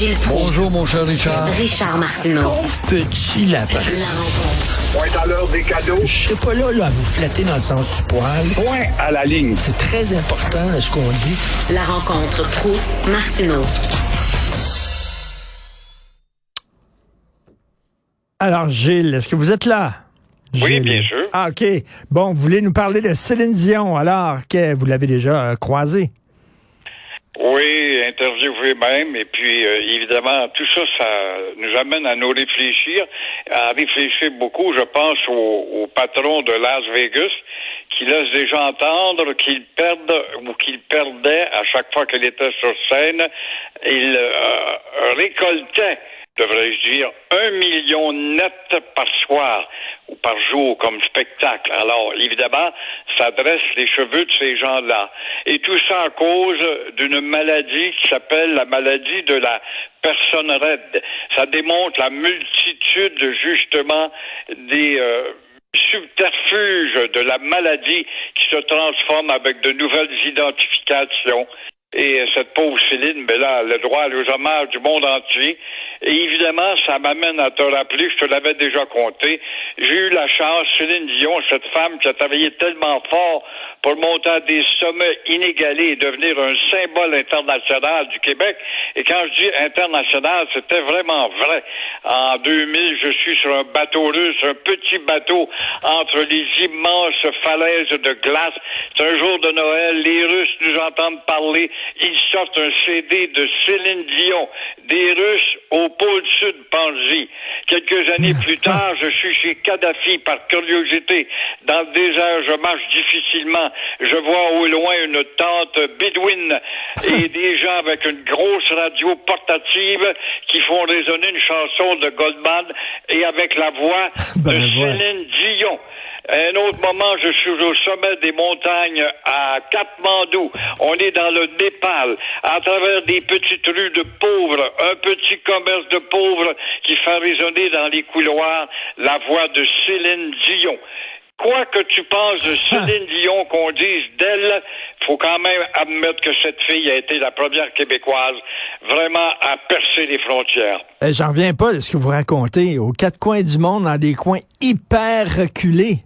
Gilles Proulx. Bonjour, mon cher Richard. Richard Martineau. Petit lapin. La rencontre. Point à l'heure des cadeaux. Je serai pas là, là à vous flatter dans le sens du poil. Point à la ligne. C'est très important ce qu'on dit. La rencontre pro martineau Alors, Gilles, est-ce que vous êtes là? Oui, bien sûr. Ah, OK. Bon, vous voulez nous parler de Céline Dion, alors que vous l'avez déjà euh, croisée. Oui, interviewé même. Et puis, euh, évidemment, tout ça, ça nous amène à nous réfléchir, à réfléchir beaucoup, je pense, au, au patron de Las Vegas, qui laisse déjà entendre qu'il perde ou qu'il perdait à chaque fois qu'il était sur scène. Il euh, récoltait devrais-je dire, un million net par soir ou par jour comme spectacle. Alors, évidemment, ça dresse les cheveux de ces gens-là. Et tout ça à cause d'une maladie qui s'appelle la maladie de la personne raide. Ça démontre la multitude, justement, des... Euh, subterfuges de la maladie qui se transforme avec de nouvelles identifications. Et cette pauvre Céline, ben là, le droit aux hommages du monde entier. Et évidemment, ça m'amène à te rappeler, je te l'avais déjà compté, j'ai eu la chance, Céline Dion, cette femme qui a travaillé tellement fort pour monter à des sommets inégalés et devenir un symbole international du Québec. Et quand je dis international, c'était vraiment vrai. En 2000, je suis sur un bateau russe, un petit bateau entre les immenses falaises de glace. C'est un jour de Noël, les Russes nous entendent parler ils sortent un CD de Céline Dion, des Russes au pôle sud Panji. Quelques années plus tard, je suis chez Kadhafi par curiosité. Dans le désert, je marche difficilement. Je vois au loin une tente bédouine et des gens avec une grosse radio portative qui font résonner une chanson de Goldman et avec la voix Ben, de. Céline Dion. Un autre moment, je suis au sommet des montagnes à Katmandou. On est dans le Népal, à travers des petites rues de pauvres, un petit commerce de pauvres qui fait résonner dans les couloirs la voix de Céline Dion. Quoi que tu penses de Céline Dion, qu'on dise d'elle, faut quand même admettre que cette fille a été la première québécoise vraiment à percer les frontières. Euh, J'en reviens pas de ce que vous racontez. Aux quatre coins du monde, dans des coins hyper reculés.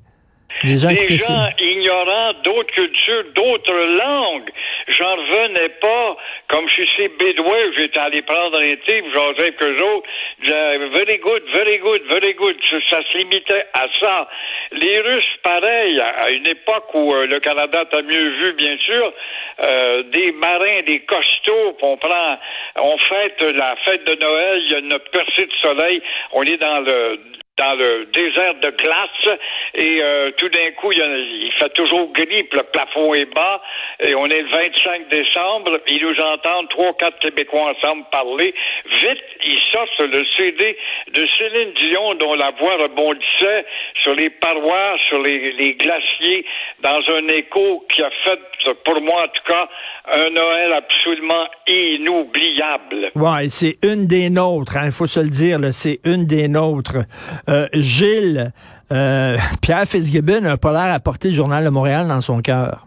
Les gens des gens ignorants d'autres cultures, d'autres langues. J'en revenais pas, comme chez ces Bédouins, j'étais allé prendre un puis j'en avec eux autres, very good, very good, very good. Ça, ça se limitait à ça. Les Russes, pareil, à une époque où euh, le Canada t'a mieux vu, bien sûr, euh, des marins, des costauds, on prend, on fête la fête de Noël, il y a une percée de soleil, on est dans le dans le désert de glace et euh, tout d'un coup il, fait toujours gris le plafond est bas et on est le 25 décembre ils nous entendent trois quatre Québécois ensemble parler vite ils sortent le CD de Céline Dion dont la voix rebondissait sur les parois sur les, glaciers dans un écho qui a fait pour moi en tout cas un Noël absolument inoubliable Ouais, c'est une des nôtres, il faut se le dire, c'est une des nôtres. Euh, Gilles, euh, Pierre Fitzgibbon n'a pas l'air à porter le Journal de Montréal dans son cœur.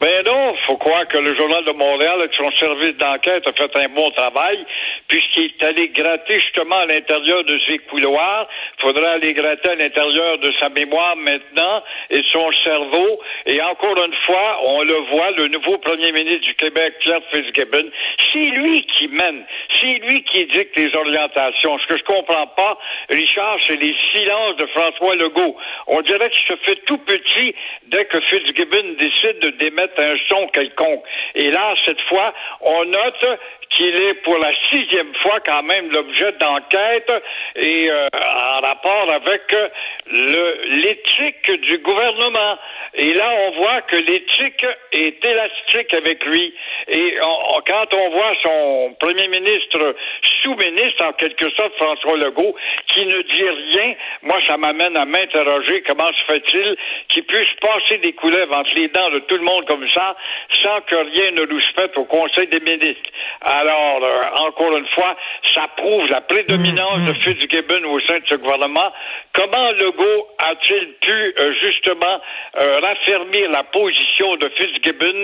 Ben faut croire que le Journal de Montréal, avec son service d'enquête, a fait un bon travail, puisqu'il est allé gratter justement à l'intérieur de ses couloirs. faudra aller gratter à l'intérieur de sa mémoire maintenant et son cerveau. Et encore une fois, on le voit, le nouveau premier ministre du Québec, Pierre Fitzgibbon, c'est lui qui mène, c'est lui qui dicte les orientations. Ce que je comprends pas, Richard, c'est les silences de François Legault. On dirait qu'il se fait tout petit dès que Fitzgibbon décide de démettre un son Et là, cette fois, on note qu'il est pour la sixième fois quand même l'objet d'enquête et euh, en rapport avec euh, l'éthique du gouvernement. Et là, on voit que l'éthique est élastique avec lui. Et quand on voit son premier ministre, sous-ministre en quelque sorte, François Legault, qui ne dit rien, moi, ça m'amène à m'interroger comment se fait-il qu'il puisse passer des couleuvres entre les dents de tout le monde comme ça, sans que rien ne nous se fasse au Conseil des ministres. Alors, euh, encore une fois, Ça prouve la prédominance de Fitzgibbon au sein de ce gouvernement. Comment Legault a-t-il pu euh, justement euh, raffermir la position de Fitzgibbon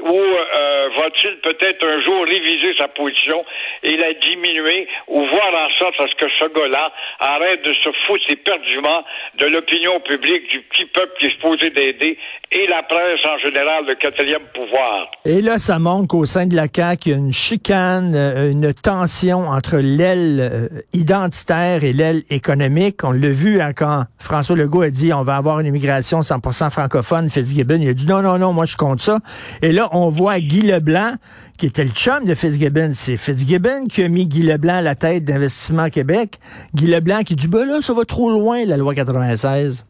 ou euh, va-t-il peut-être un jour réviser sa position et la diminuer ou voir en sorte à ce que ce gars-là arrête de se foutre éperdument de l'opinion publique, du petit peuple qui est supposé d'aider et la presse en général, le quatrième pouvoir. Et là, ça montre qu'au sein de la CAQ, il y a une chicane, euh, une tension entre l'aile euh, identitaire et l'aile économique. On l'a vu hein, quand François Legault a dit on va avoir une immigration 100% francophone. Fitzgibbon, il a dit non, non, non, moi je compte ça. Et là, on voit Guy Leblanc, qui était le chum de Fitzgibbon. C'est Fitzgibbon qui a mis Guy Leblanc à la tête d'Investissement Québec. Guy Leblanc qui dit ben là, ça va trop loin, la loi 96.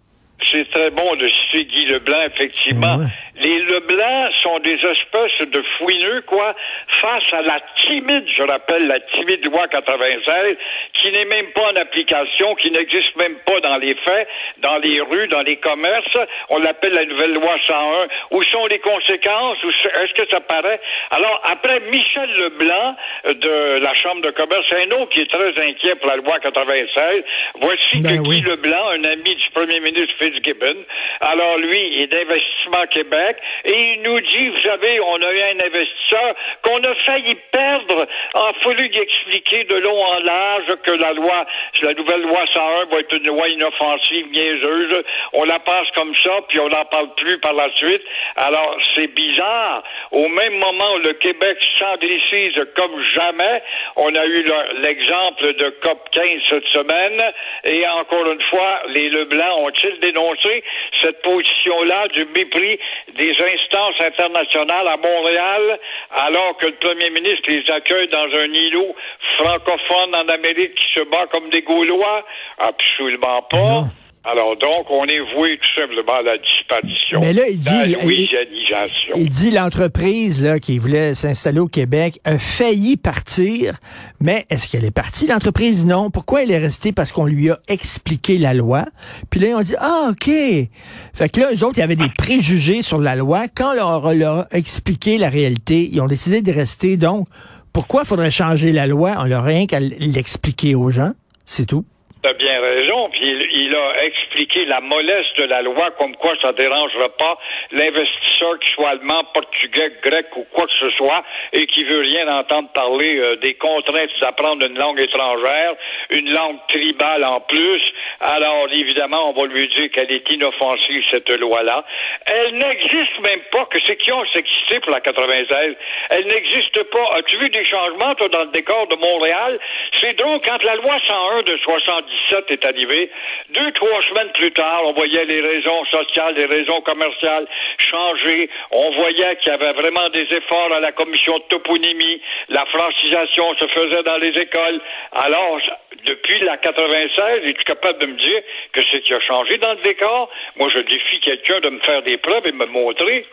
C'est très bon de citer Guy Leblanc, effectivement. Ouais. Les Leblanc sont des espèces de fouineux, quoi, face à la timide, je rappelle, la timide loi 96, qui n'est même pas en application, qui n'existe même pas dans les faits, dans les rues, dans les commerces. On l'appelle la nouvelle loi 101. Où sont les conséquences? Est-ce que ça paraît? Alors, après Michel Leblanc euh, de la Chambre de commerce, un autre qui est très inquiet pour la loi 96, voici Ben que oui. Guy Leblanc, un ami du premier ministre Fitzgibbon, alors lui, est d'Investissement Québec, et il nous dit, vous savez, on a eu un investisseur qu'on a failli perdre. Il a fallu lui expliquer de long en large que la loi, la nouvelle loi 101 va être une loi inoffensive, niaiseuse. On la passe comme ça, puis on n'en parle plus par la suite. Alors, c'est bizarre. Au même moment le Québec s'anglicise comme jamais, on a eu le- l'exemple de COP 15 cette semaine, et encore une fois, les Leblanc ont-ils dénoncé cette position-là du mépris des instances internationales à Montréal, alors que le premier ministre les accueille dans un îlot francophone en Amérique qui se bat comme des Gaulois? Absolument pas. Alors donc, on est voué tout simplement à la disparition. Mais là, il dit- la il- louisianisation. Il dit l'entreprise là qui voulait s'installer au Québec a failli partir, mais est-ce qu'elle est partie l'entreprise? Non. Pourquoi elle est restée? Parce qu'on lui a expliqué la loi. Puis là ils ont dit ah ok. Fait que là eux autres il y avait des préjugés sur la loi. Quand on leur, leur a expliqué la réalité, ils ont décidé de rester. Donc pourquoi faudrait changer la loi On leur a rien qu'à l'expliquer aux gens? C'est tout. T'as bien raison, puis il, il a expliqué la mollesse de la loi, comme quoi ça dérangera pas l'investisseur qui soit allemand, portugais, grec ou quoi que ce soit, et qui veut rien entendre parler euh, des contraintes d'apprendre une langue étrangère, une langue tribale en plus. Alors évidemment, on va lui dire qu'elle est inoffensive cette loi-là. Elle n'existe même Que c'est qui ont s'excité pour la 96 Elle n'existe pas. As-tu vu des changements toi dans le décor de Montréal? C'est drôle quand la loi 101 de 77 est arrivée. Deux, trois semaines plus tard, on voyait les raisons sociales, les raisons commerciales changer. On voyait qu'il y avait vraiment des efforts à la commission de toponymie. La francisation se faisait dans les écoles. Alors, depuis la 96, es-tu capable de me dire que c'est qui a changé dans le décor? Moi, je défie quelqu'un de me faire des preuves et me montrer.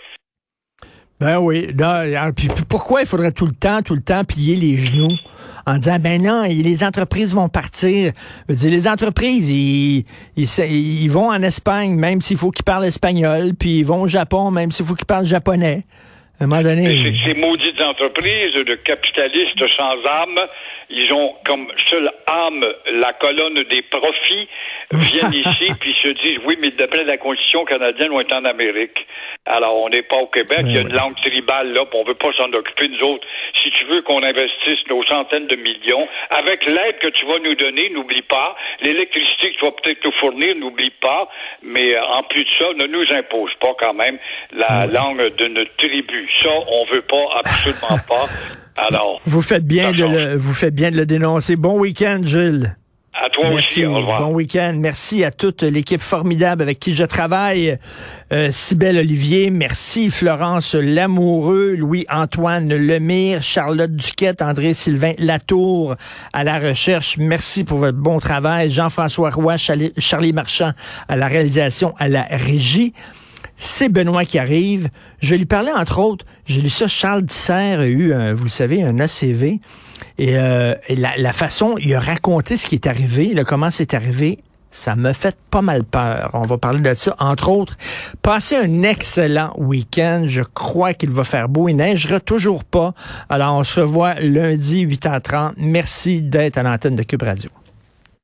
Ben oui. Alors, puis, pourquoi il faudrait tout le temps, tout le temps plier les genoux en disant ben non, les entreprises vont partir? Je veux dire, les entreprises, ils, ils, ils vont en Espagne, même s'il faut qu'ils parlent espagnol, puis ils vont au Japon, même s'il faut qu'ils parlent japonais. À un moment donné. Ces, ces maudites entreprises de capitalistes sans âme, ils ont comme seule âme la colonne des profits, viennent ici puis se disent oui, mais d'après la Constitution canadienne, on est en Amérique. Alors, on n'est pas au Québec, il y a une langue tribale là, puis on veut pas s'en occuper nous autres. Si tu veux qu'on investisse nos centaines de millions, avec l'aide que tu vas nous donner, n'oublie pas, l'électricité que tu vas peut-être nous fournir, n'oublie pas, mais euh, en plus de ça, ne nous impose pas quand même la langue de notre tribu. Ça, on veut pas, absolument pas. Alors, Vous faites bien de le, vous faites bien de le dénoncer. Bon week-end, Gilles. à toi Merci. aussi, au revoir. Bon week-end. Merci à toute l'équipe formidable avec qui je travaille. Euh, Cybelle Olivier, merci. Florence Lamoureux, Louis-Antoine Lemire, Charlotte Duquette, André-Sylvain Latour à la recherche. Merci pour votre bon travail. Jean-François Roy, Charlie Marchand à la réalisation, à la régie. C'est Benoît qui arrive. Je lui parlais, entre autres, j'ai lu ça, Charles Dissert a eu, un, vous le savez, un ACV. Et, euh, et la, la façon, il a raconté ce qui est arrivé, là, comment c'est arrivé, ça me fait pas mal peur. On va parler de ça, entre autres. Passez un excellent week-end. Je crois qu'il va faire beau. Il neigera toujours pas. Alors, on se revoit lundi, 8h30. Merci d'être à l'antenne de Cube Radio.